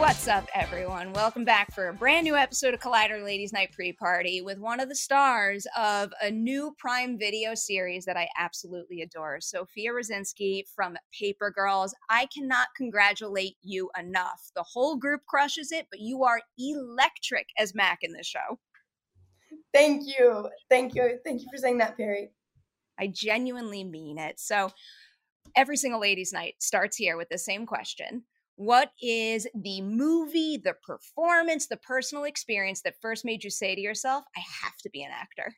What's up, everyone? Welcome back for a brand new episode of Collider Ladies Night Pre Party with one of the stars of a new Prime Video series that I absolutely adore, Sofia Rosinsky from Paper Girls. I cannot congratulate you enough. The whole group crushes it, but you are electric as Mac in this show. Thank you. Thank you. Thank you for saying that, Perri. I genuinely mean it. So, every single ladies' night starts here with the same question what is the movie, the performance, the personal experience that first made you say to yourself, I have to be an actor?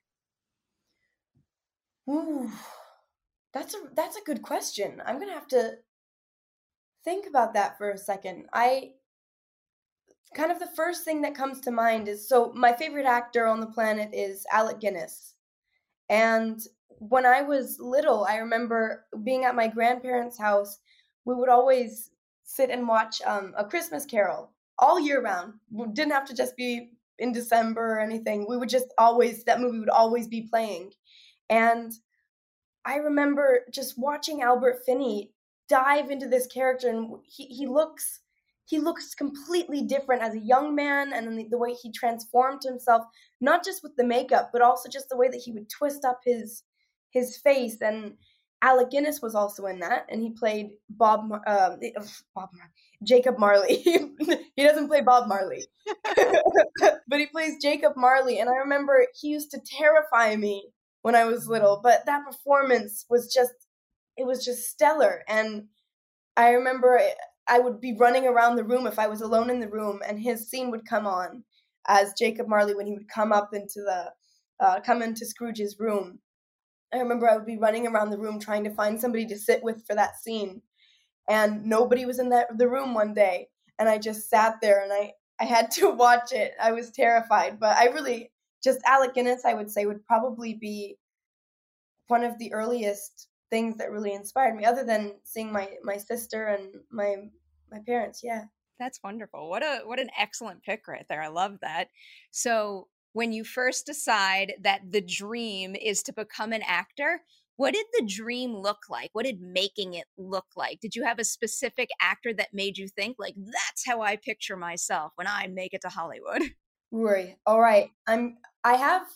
Ooh, that's a that's a good question. I'm gonna have to think about that for a second. I kind of the first thing that comes to mind is so my favorite actor on the planet is Alec Guinness. And when I was little, I remember being at my grandparents' house. We would always sit and watch um, a Christmas Carol all year round. We didn't have to just be in December or anything. We would just always that movie would always be playing, and I remember just watching Albert Finney dive into this character, and he he looks he looks completely different as a young man, and then the, the way he transformed himself, not just with the makeup, but also just the way that he would twist up his his face and Alec Guinness was also in that, and he played Bob um, Bob Mar- Jacob Marley. he doesn't play Bob Marley, but he plays Jacob Marley. And I remember he used to terrify me when I was little, but that performance was just it was just stellar. And I remember I would be running around the room if I was alone in the room, and his scene would come on as Jacob Marley when he would come up into the uh, come into Scrooge's room I remember I would be running around the room trying to find somebody to sit with for that scene. And nobody was in that the room one day. And I just sat there and I, I had to watch it. I was terrified. But I really just Alec Guinness, I would say, would probably be one of the earliest things that really inspired me, other than seeing my my sister and my my parents. Yeah. That's wonderful. What a what an excellent pick right there. I love that. So when you first decide that the dream is to become an actor, what did the dream look like? What did making it look like? Did you have a specific actor that made you think like that's how I picture myself when I make it to Hollywood? Rory, all right. I'm I have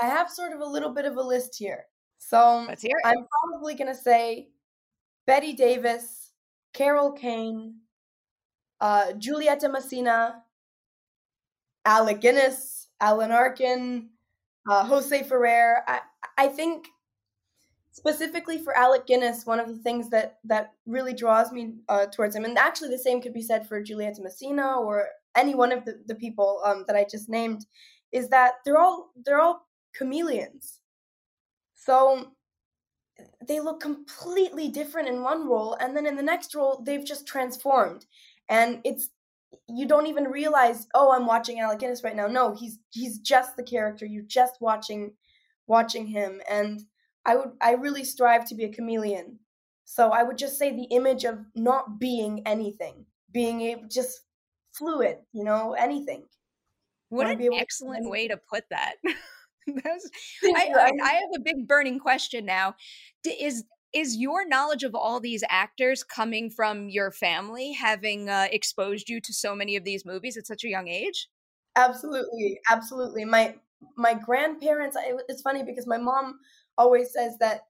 I have sort of a little bit of a list here. So Let's hear it. I'm probably gonna say Bette Davis, Carol Kane, uh, Giulietta Masina, Alec Guinness, Alan Arkin, uh, Jose Ferrer. I, I think specifically for Alec Guinness, one of the things that that really draws me uh, towards him, and actually the same could be said for Giulietta Masina or any one of the, the people um, that I just named, is that they're all they're all chameleons. So they look completely different in one role, and then in the next role they've just transformed, and it's you don't even realize, oh, I'm watching Alec Guinness right now. No, he's he's just the character. You're just watching watching him. And I would I really strive to be a chameleon. So I would just say the image of not being anything, being able just fluid, you know, anything. What an able to excellent way to put that. I. I, I have a big burning question now. D- Is is your knowledge of all these actors coming from your family, having uh, exposed you to so many of these movies at such a young age? Absolutely, absolutely. My my grandparents. It's funny because my mom always says that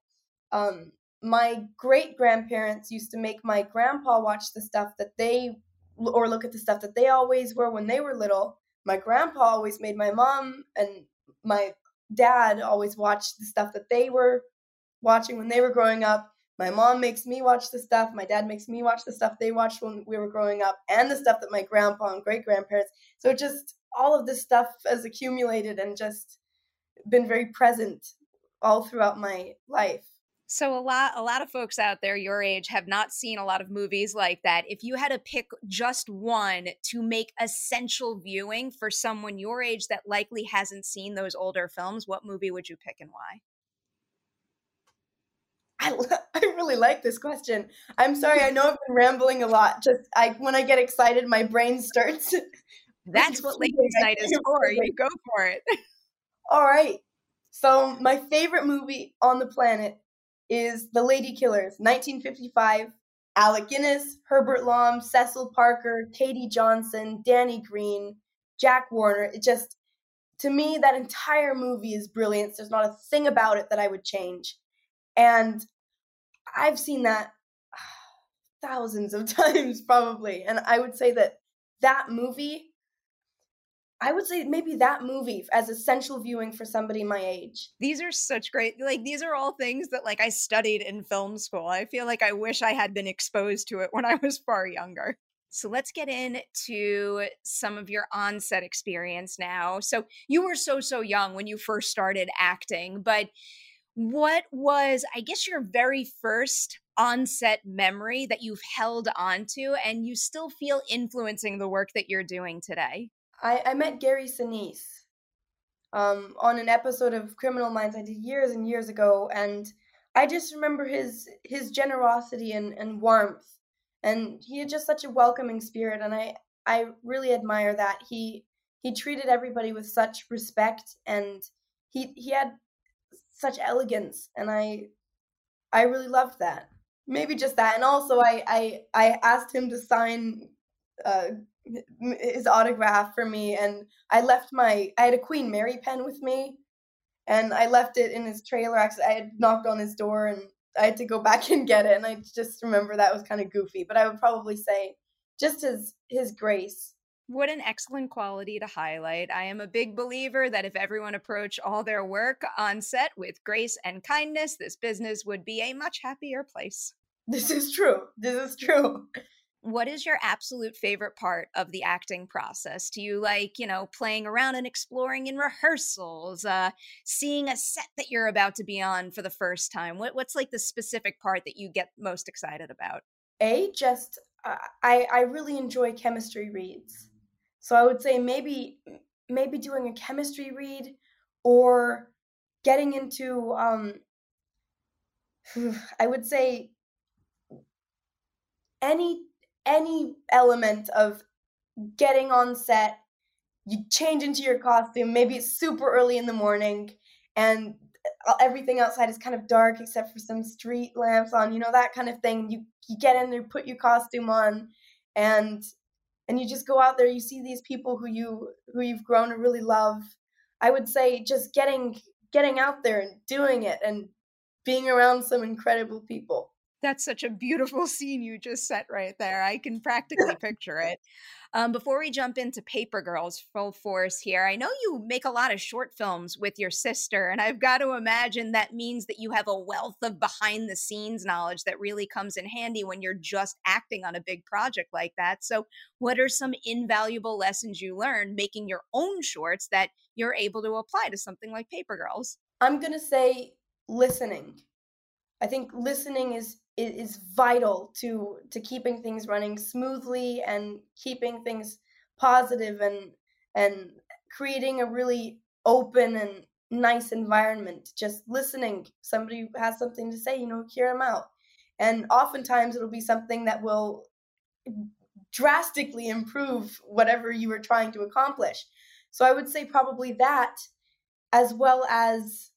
um, my great grandparents used to make my grandpa watch the stuff that they or look at the stuff that they always were when they were little. My grandpa always made my mom and my dad always watch the stuff that they were watching when they were growing up. My mom makes me watch the stuff. My dad makes me watch the stuff they watched when we were growing up, and the stuff that my grandpa and great grandparents. So just all of this stuff has accumulated and just been very present all throughout my life. So a lot a lot of folks out there your age have not seen a lot of movies like that. If you had to pick just one to make essential viewing for someone your age that likely hasn't seen those older films, what movie would you pick and why? I, I really like this question. I'm sorry, I know I've been rambling a lot. Just I when I get excited, my brain starts. That's what. Ladies Night is for. You go for it. All right. So my favorite movie on the planet is The Ladykillers, 1955. Alec Guinness, Herbert Lom, Cecil Parker, Katie Johnson, Danny Green, Jack Warner. It just, to me, that entire movie is brilliant. There's not a thing about it that I would change. And I've seen that thousands of times, probably. And I would say that that movie I would say maybe that movie as essential viewing for somebody my age. These are such great like these are all things that like I studied in film school. I feel like I wish I had been exposed to it when I was far younger. So let's get into some of your onset experience now. So you were so so young when you first started acting, but what was I guess your very first onset memory that you've held onto and you still feel influencing the work that you're doing today? I, I met Gary Sinise um, on an episode of Criminal Minds I did years and years ago, and I just remember his his generosity and, and warmth, and he had just such a welcoming spirit, and I I really admire that he he treated everybody with such respect, and he he had such elegance, and I I really loved that. Maybe just that, and also I I I asked him to sign. Uh, his autograph for me and I left my I had a Queen Mary pen with me and I left it in his trailer actually I had knocked on his door and I had to go back and get it and I just remember that was kind of goofy but I would probably say just his his grace What an excellent quality to highlight. I am a big believer that if everyone approached all their work on set with grace and kindness, this business would be a much happier place. this is true this is true What is your absolute favorite part of the acting process? Do you like, you know, playing around and exploring in rehearsals, uh, seeing a set that you're about to be on for the first time? What, what's like the specific part that you get most excited about? a just uh, I I really enjoy chemistry reads so I would say maybe maybe doing a chemistry read or getting into um I would say any any element of getting on set you change into your costume maybe it's super early in the morning and uh, everything outside is kind of dark except for some street lamps on you know that kind of thing you you get in there put your costume on and and you just go out there you see these people who you who you've grown to really love i would say just getting getting out there and doing it and being around some incredible people That's such a beautiful scene you just set right there. I can practically picture it. Um, before we jump into Paper Girls full force here, I know you make a lot of short films with your sister, and I've got to imagine that means that you have a wealth of behind the scenes knowledge that really comes in handy when you're just acting on a big project like that. So, what are some invaluable lessons you learned making your own shorts that you're able to apply to something like Paper Girls? i'm going to say listening i think listening is is vital to to keeping things running smoothly and keeping things positive and and creating a really open and nice environment, just listening. Somebody has something to say, you know, hear them out. And oftentimes it'll be something that will drastically improve whatever you were trying to accomplish. So I would say probably that, as well as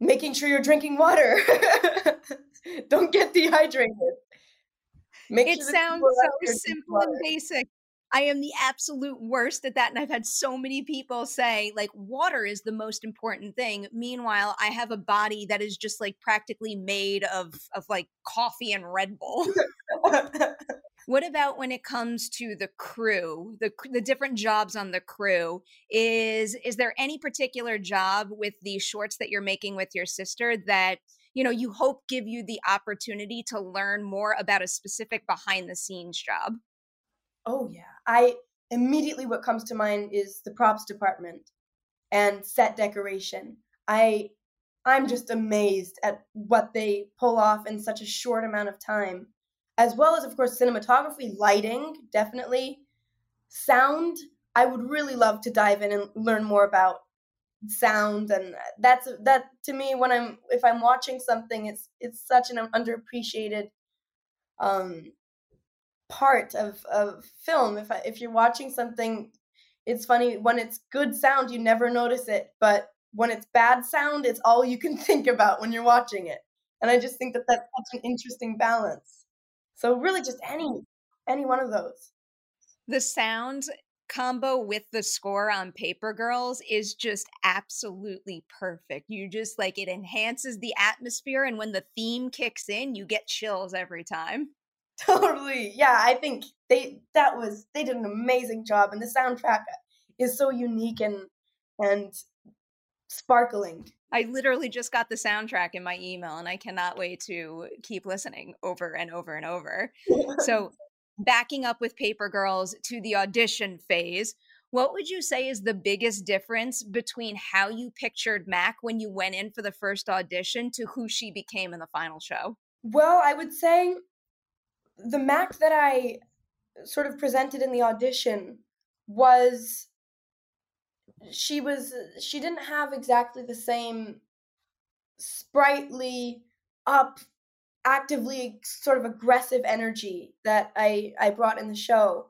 making sure you're drinking water. Don't get dehydrated. Make it sure sounds so simple and basic. I am the absolute worst at that. And I've had so many people say, like, water is the most important thing. Meanwhile, I have a body that is just like practically made of of like coffee and Red Bull. what about when it comes to the crew, the the different jobs on the crew? Is is there any particular job with the shorts that you're making with your sister that you know you hope give you the opportunity to learn more about a specific behind the scenes job? Oh yeah. I immediately what comes to mind is the props department and set decoration. I I'm just amazed at what they pull off in such a short amount of time. As well as of course cinematography, lighting, definitely. Sound, I would really love to dive in and learn more about sound and that's that to me when I'm if I'm watching something it's it's such an underappreciated um part of of film. If if you're watching something, it's funny when it's good sound, you never notice it, but when it's bad sound, it's all you can think about when you're watching it. And I just think that that's such an interesting balance. So really, just any any one of those. The sound combo with the score on Paper Girls is just absolutely perfect. You just like it enhances the atmosphere, and when the theme kicks in, you get chills every time. totally. Yeah, I think they that was they did an amazing job and the soundtrack is so unique and and sparkling. I literally just got the soundtrack in my email and I cannot wait to keep listening over and over and over. so, backing up with Paper Girls to the audition phase, what would you say is the biggest difference between how you pictured Mac when you went in for the first audition to who she became in the final show? Well, I would say the Mac that I sort of presented in the audition was she was she didn't have exactly the same sprightly up actively sort of aggressive energy that I I brought in the show.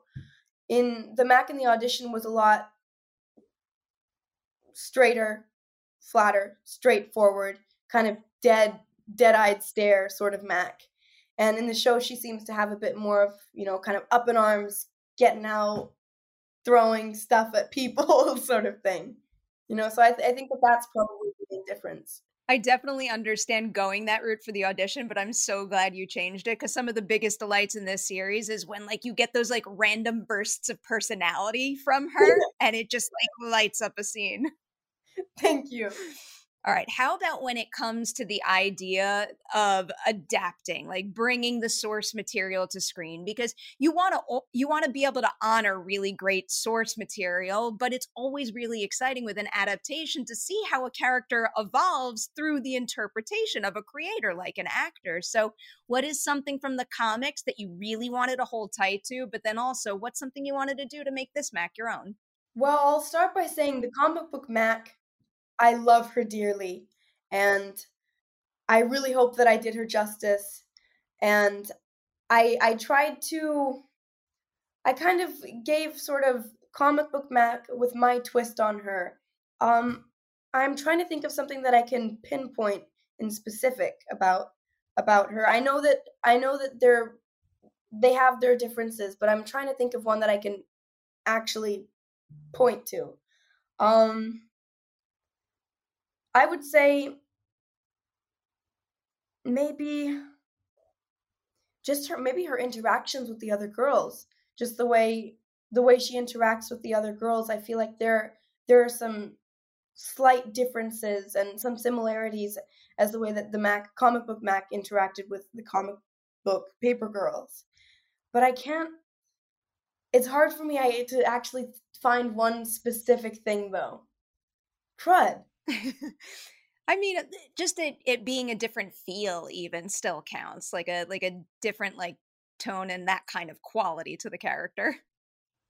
In the Mac in the audition was a lot straighter, flatter, straightforward, kind of dead dead-eyed stare sort of Mac. And in the show, she seems to have a bit more of, you know, kind of up in arms, getting out, throwing stuff at people sort of thing. You know, so I, th- I think that that's probably the big difference. I definitely understand going that route for the audition, but I'm so glad you changed it because some of the biggest delights in this series is when like you get those like random bursts of personality from her and it just like lights up a scene. Thank you. All right. How about when it comes to the idea of adapting, like bringing the source material to screen? Because you want to you want to be able to honor really great source material, but it's always really exciting with an adaptation to see how a character evolves through the interpretation of a creator, like an actor. So, what is something from the comics that you really wanted to hold tight to, but then also what's something you wanted to do to make this Mac your own? Well, I'll start by saying the comic book Mac I love her dearly, and I really hope that I did her justice. And I I tried to I kind of gave sort of comic book Mac with my twist on her. Um, I'm trying to think of something that I can pinpoint in specific about about her. I know that I know that they're they have their differences, but I'm trying to think of one that I can actually point to. Um, I would say maybe just her maybe her interactions with the other girls just the way the way she interacts with the other girls i feel like there there are some slight differences and some similarities as the way that the mac comic book mac interacted with the comic book paper girls. But i can't it's hard for me I, to actually find one specific thing though. Crud I mean, uh, just it, it being a different feel even still counts, like a like a different like tone and that kind of quality to the character.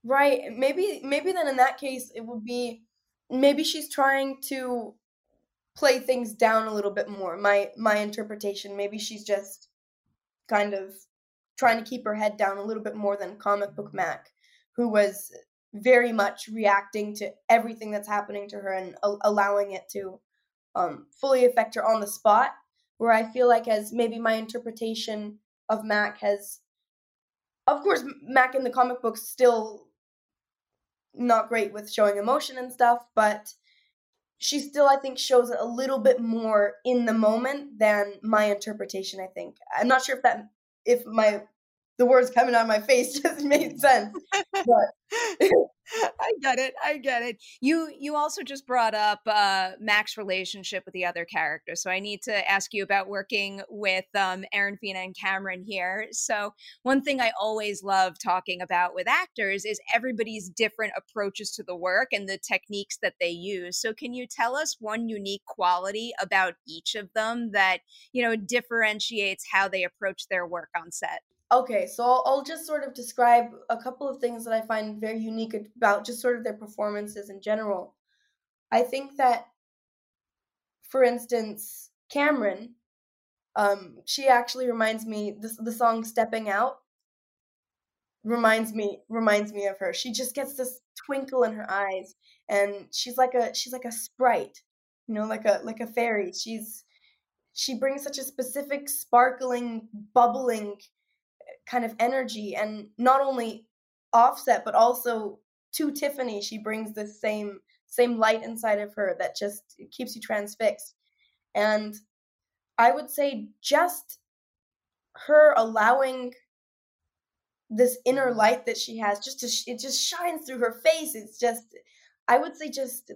Right. Maybe maybe then in that case it would be maybe she's trying to play things down a little bit more. My my interpretation, maybe she's just kind of trying to keep her head down a little bit more than comic book Mac, who was very much reacting to everything that's happening to her and a- allowing it to um, fully affect her on the spot. Where I feel like as maybe my interpretation of Mac has, of course, Mac in the comic books still not great with showing emotion and stuff, but she still I think shows a little bit more in the moment than my interpretation. I think I'm not sure if that if my the words coming out of my face just made sense, but I get it. I get it. You you also just brought up uh, Mac's relationship with the other characters, so I need to ask you about working with um, Erin Fina and Camryn here. So one thing I always love talking about with actors is everybody's different approaches to the work and the techniques that they use. So can you tell us one unique quality about each of them that you know differentiates how they approach their work on set? Okay, so I'll, I'll, just sort of describe a couple of things that I find very unique about just sort of their performances in general. I think that, for instance, Camryn, um, she actually reminds me the the song "Stepping Out" reminds me reminds me of her. She just gets this twinkle in her eyes, and she's like a she's like a sprite, you know, like a like a fairy. She's she brings such a specific, sparkling, bubbling kind of energy and not only offset but also to tiffany she brings this same same light inside of her that just keeps you transfixed and i would say just her allowing this inner light that she has just to sh- it just shines through her face it's just i would say just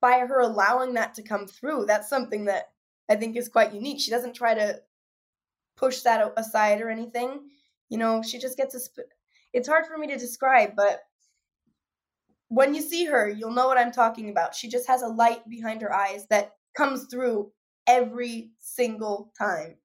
by her allowing that to come through that's something that i think is quite unique she doesn't try to push that aside or anything. You know, she just gets a. Sp- it's hard for me to describe, but when you see her, you'll know what I'm talking about. She just has a light behind her eyes that comes through every single time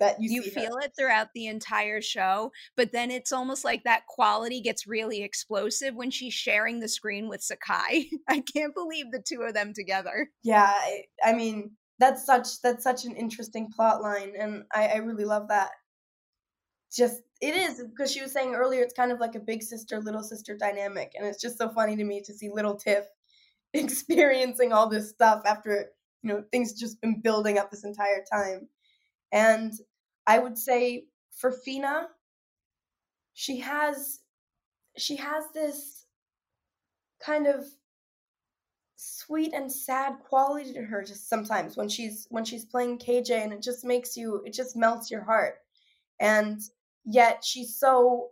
that you, you feel her. it throughout the entire show but then it's almost like that quality gets really explosive when she's sharing the screen with Sekai i can't believe the two of them together yeah I, I mean that's such that's such an interesting plot line and I, I really love that just it is because she was saying earlier it's kind of like a big sister little sister dynamic and it's just so funny to me to see little tiff experiencing all this stuff after you know things just been building up this entire time and i would say for fina she has she has this kind of sweet and sad quality to her just sometimes when she's when she's playing KJ and it just makes you it just melts your heart. And yet she's so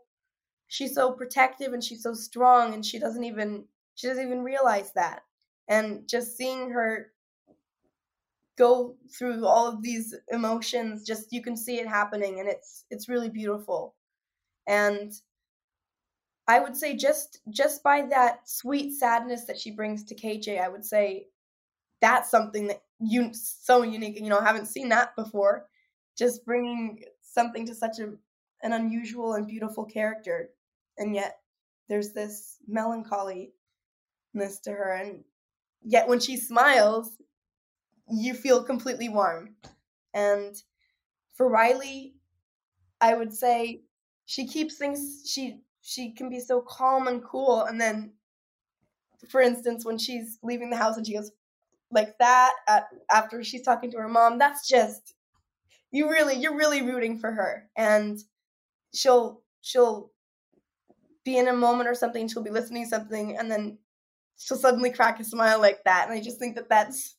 she's so protective and she's so strong and she doesn't even she doesn't even realize that. And just seeing her go through all of these emotions just you can see it happening and it's it's really beautiful. And I would say just just by that sweet sadness that she brings to KJ, I would say that's something that you so unique. You know, haven't seen that before. Just bringing something to such a an unusual and beautiful character, and yet there's this melancholiness to her, and yet when she smiles, you feel completely warm. And for Riley, I would say she keeps things she she can be so calm and cool and then for instance when she's leaving the house and she goes like that at, after she's talking to her mom that's just you really you're really rooting for her and she'll she'll be in a moment or something she'll be listening to something and then she'll suddenly crack a smile like that and i just think that that's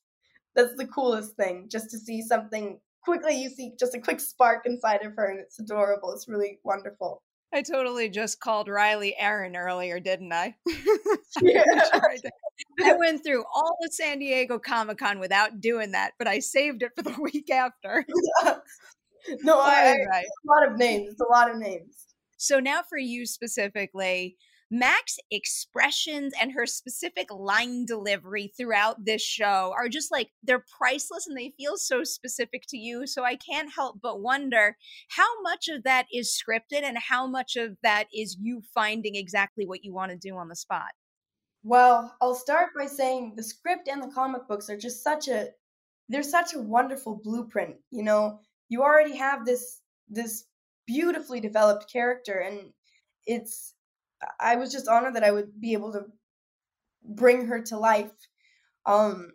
that's the coolest thing just to see something quickly you see just a quick spark inside of her and it's adorable it's really wonderful I totally just called Riley Erin earlier, didn't I? Yeah. I went through all of San Diego Comic Con without doing that, but I saved it for the week after. no, I, right. a lot of names. It's a lot of names. So now for you specifically, Mac's expressions and her specific line delivery throughout this show are just like they're priceless and they feel so specific to you. So I can't help but wonder how much of that is scripted and how much of that is you finding exactly what you want to do on the spot. Well, I'll start by saying the script and the comic books are just such a they're such a wonderful blueprint, you know. You already have this this beautifully developed character and it's I was just honored that I would be able to bring her to life. Um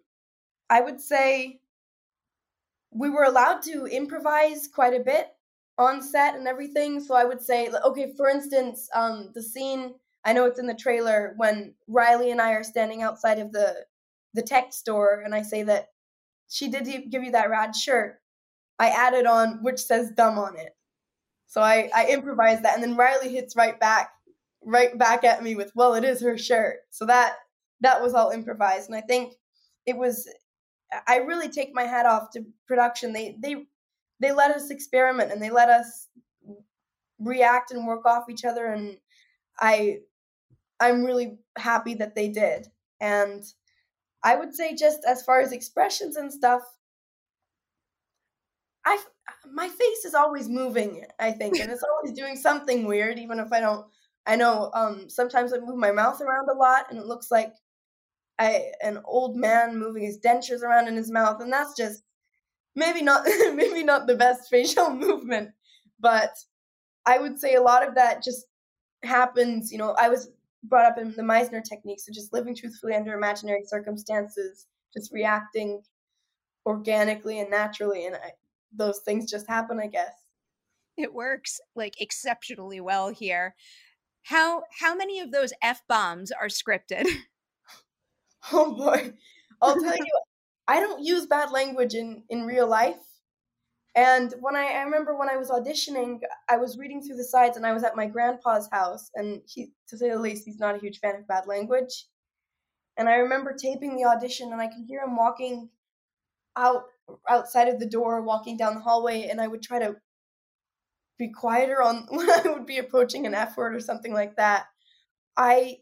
I would say we were allowed to improvise quite a bit on set and everything. So I would say, okay, for instance, um, the scene I know it's in the trailer when Riley and I are standing outside of the the tech store, and I say that she did give you that rad shirt. I added on which says "dumb" on it, so I I improvised that, and then Riley hits right back, right back at me with, "Well, it is her shirt." So that that was all improvised, and I think it was. I really take my hat off to production. They they they let us experiment and they let us react and work off each other and I I'm really happy that they did. And I would say just as far as expressions and stuff I my face is always moving, I think, and it's always doing something weird even if I don't I know um sometimes I move my mouth around a lot and it looks like I an old man moving his dentures around in his mouth and that's just maybe not maybe not the best facial movement, but I would say a lot of that just happens. You know, I was brought up in the Meisner technique, so just living truthfully under imaginary circumstances, just reacting organically and naturally, and I, those things just happen, I guess. It works like exceptionally well here. How how many of those f bombs are scripted? Oh boy, I'll tell you, I don't use bad language in in real life. And when I, I remember when I was auditioning, I was reading through the sides and I was at my grandpa's house, and he, to say the least, he's not a huge fan of bad language. And I remember taping the audition, and I could hear him walking out outside of the door, walking down the hallway, and I would try to be quieter on when I would be approaching an F word or something like that. I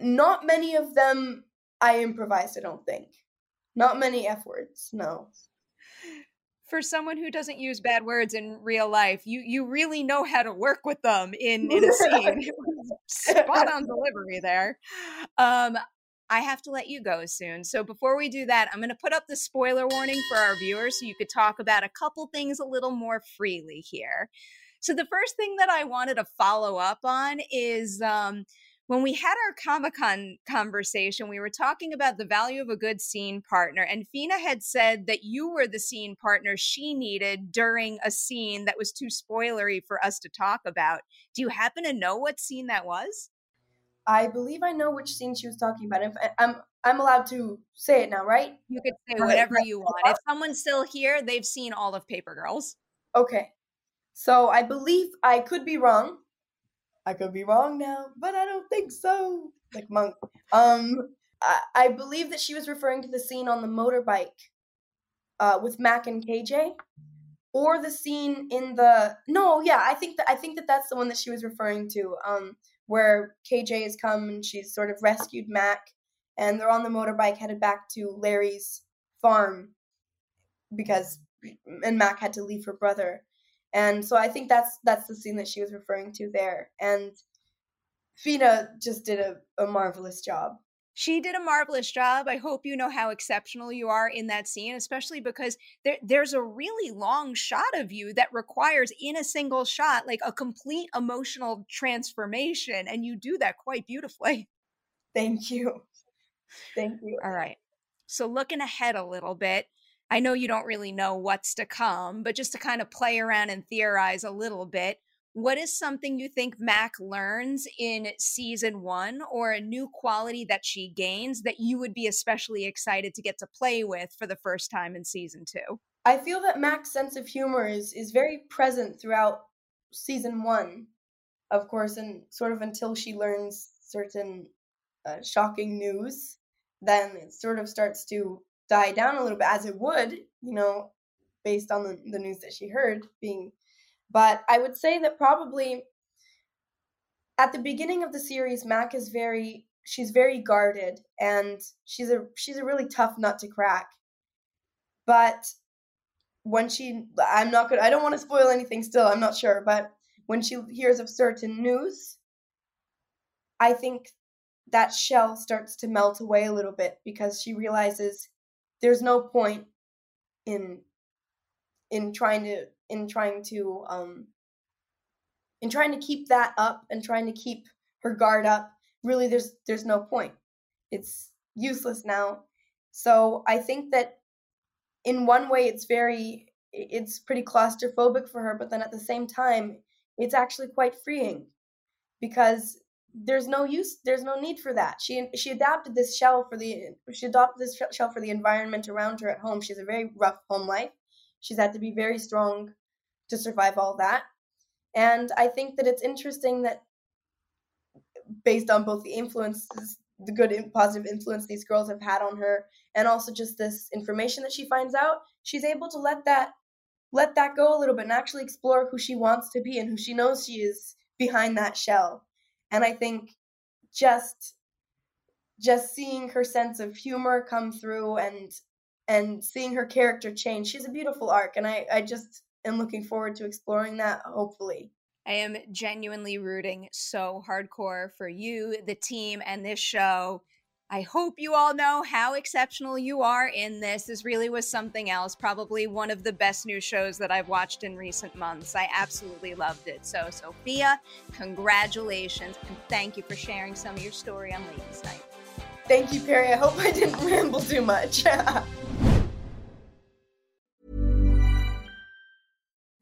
not many of them I improvised, I don't think. Not many F words, no. For someone who doesn't use bad words in real life, you you really know how to work with them in in a scene. Spot on delivery there. Um, I have to let you go soon. So before we do that, I'm going to put up the spoiler warning for our viewers so you could talk about a couple things a little more freely here. So the first thing that I wanted to follow up on is um, when we had our Comic Con conversation, we were talking about the value of a good scene partner. And Fina had said that you were the scene partner she needed during a scene that was too spoilery for us to talk about. Do you happen to know what scene that was? I believe I know which scene she was talking about. If I, I'm I'm allowed to say it now, right? You could say whatever you want. If someone's still here, they've seen all of Paper Girls. Okay. So I believe I could be wrong, I could be wrong now, but I don't think so. Like monk. Um, I, I believe that she was referring to the scene on the motorbike, uh, with Mac and KJ, or the scene in the. No, yeah, I think that I think that that's the one that she was referring to. Um, where KJ has come and she's sort of rescued Mac, and they're on the motorbike headed back to Larry's farm because and Mac had to leave her brother and so I think that's that's the scene that she was referring to there. And Fina just did a, a marvelous job. She did a marvelous job. I hope you know how exceptional you are in that scene, especially because there, there's a really long shot of you that requires, in a single shot, like a complete emotional transformation. And you do that quite beautifully. Thank you. Thank you. All right. So, looking ahead a little bit, I know you don't really know what's to come, but just to kind of play around and theorize a little bit, what is something you think Mac learns in season one or a new quality that she gains that you would be especially excited to get to play with for the first time in season two? I feel that Mac's sense of humor is, is very present throughout season one, of course, and sort of until she learns certain uh, shocking news, then it sort of starts to die down a little bit as it would, you know, based on the, the news that she heard being but I would say that probably at the beginning of the series Mac is very she's very guarded and she's a she's a really tough nut to crack. But when she I'm not good I don't want to spoil anything still, I'm not sure, but when she hears of certain news, I think that shell starts to melt away a little bit because she realizes there's no point in in trying to in trying to um in trying to keep that up and trying to keep her guard up really there's there's no point. It's useless now. So i think that in one way it's very it's pretty claustrophobic for her but then at the same time it's actually quite freeing because there's no use there's no need for that. She she adapted this shell for the she adopted this shell for the environment around her at home. She has a very rough home life she's had to be very strong to survive all that. And i think that it's interesting that based on both the influences the good positive influence these girls have had on her and also just this information that she finds out she's able to let that let that go a little bit and actually explore who she wants to be and who she knows she is behind that shell. And i think just just seeing her sense of humor come through and and seeing her character change she's a beautiful arc and i i just am looking forward to exploring that hopefully I am genuinely rooting so hardcore for you, the team, and this show. I hope you all know how exceptional you are in this. This really was something else, probably one of the best new shows that I've watched in recent months. I absolutely loved it. So, Sofia, congratulations, and thank you for sharing some of your story on Ladies Night. Thank you, Perri. I hope I didn't ramble too much.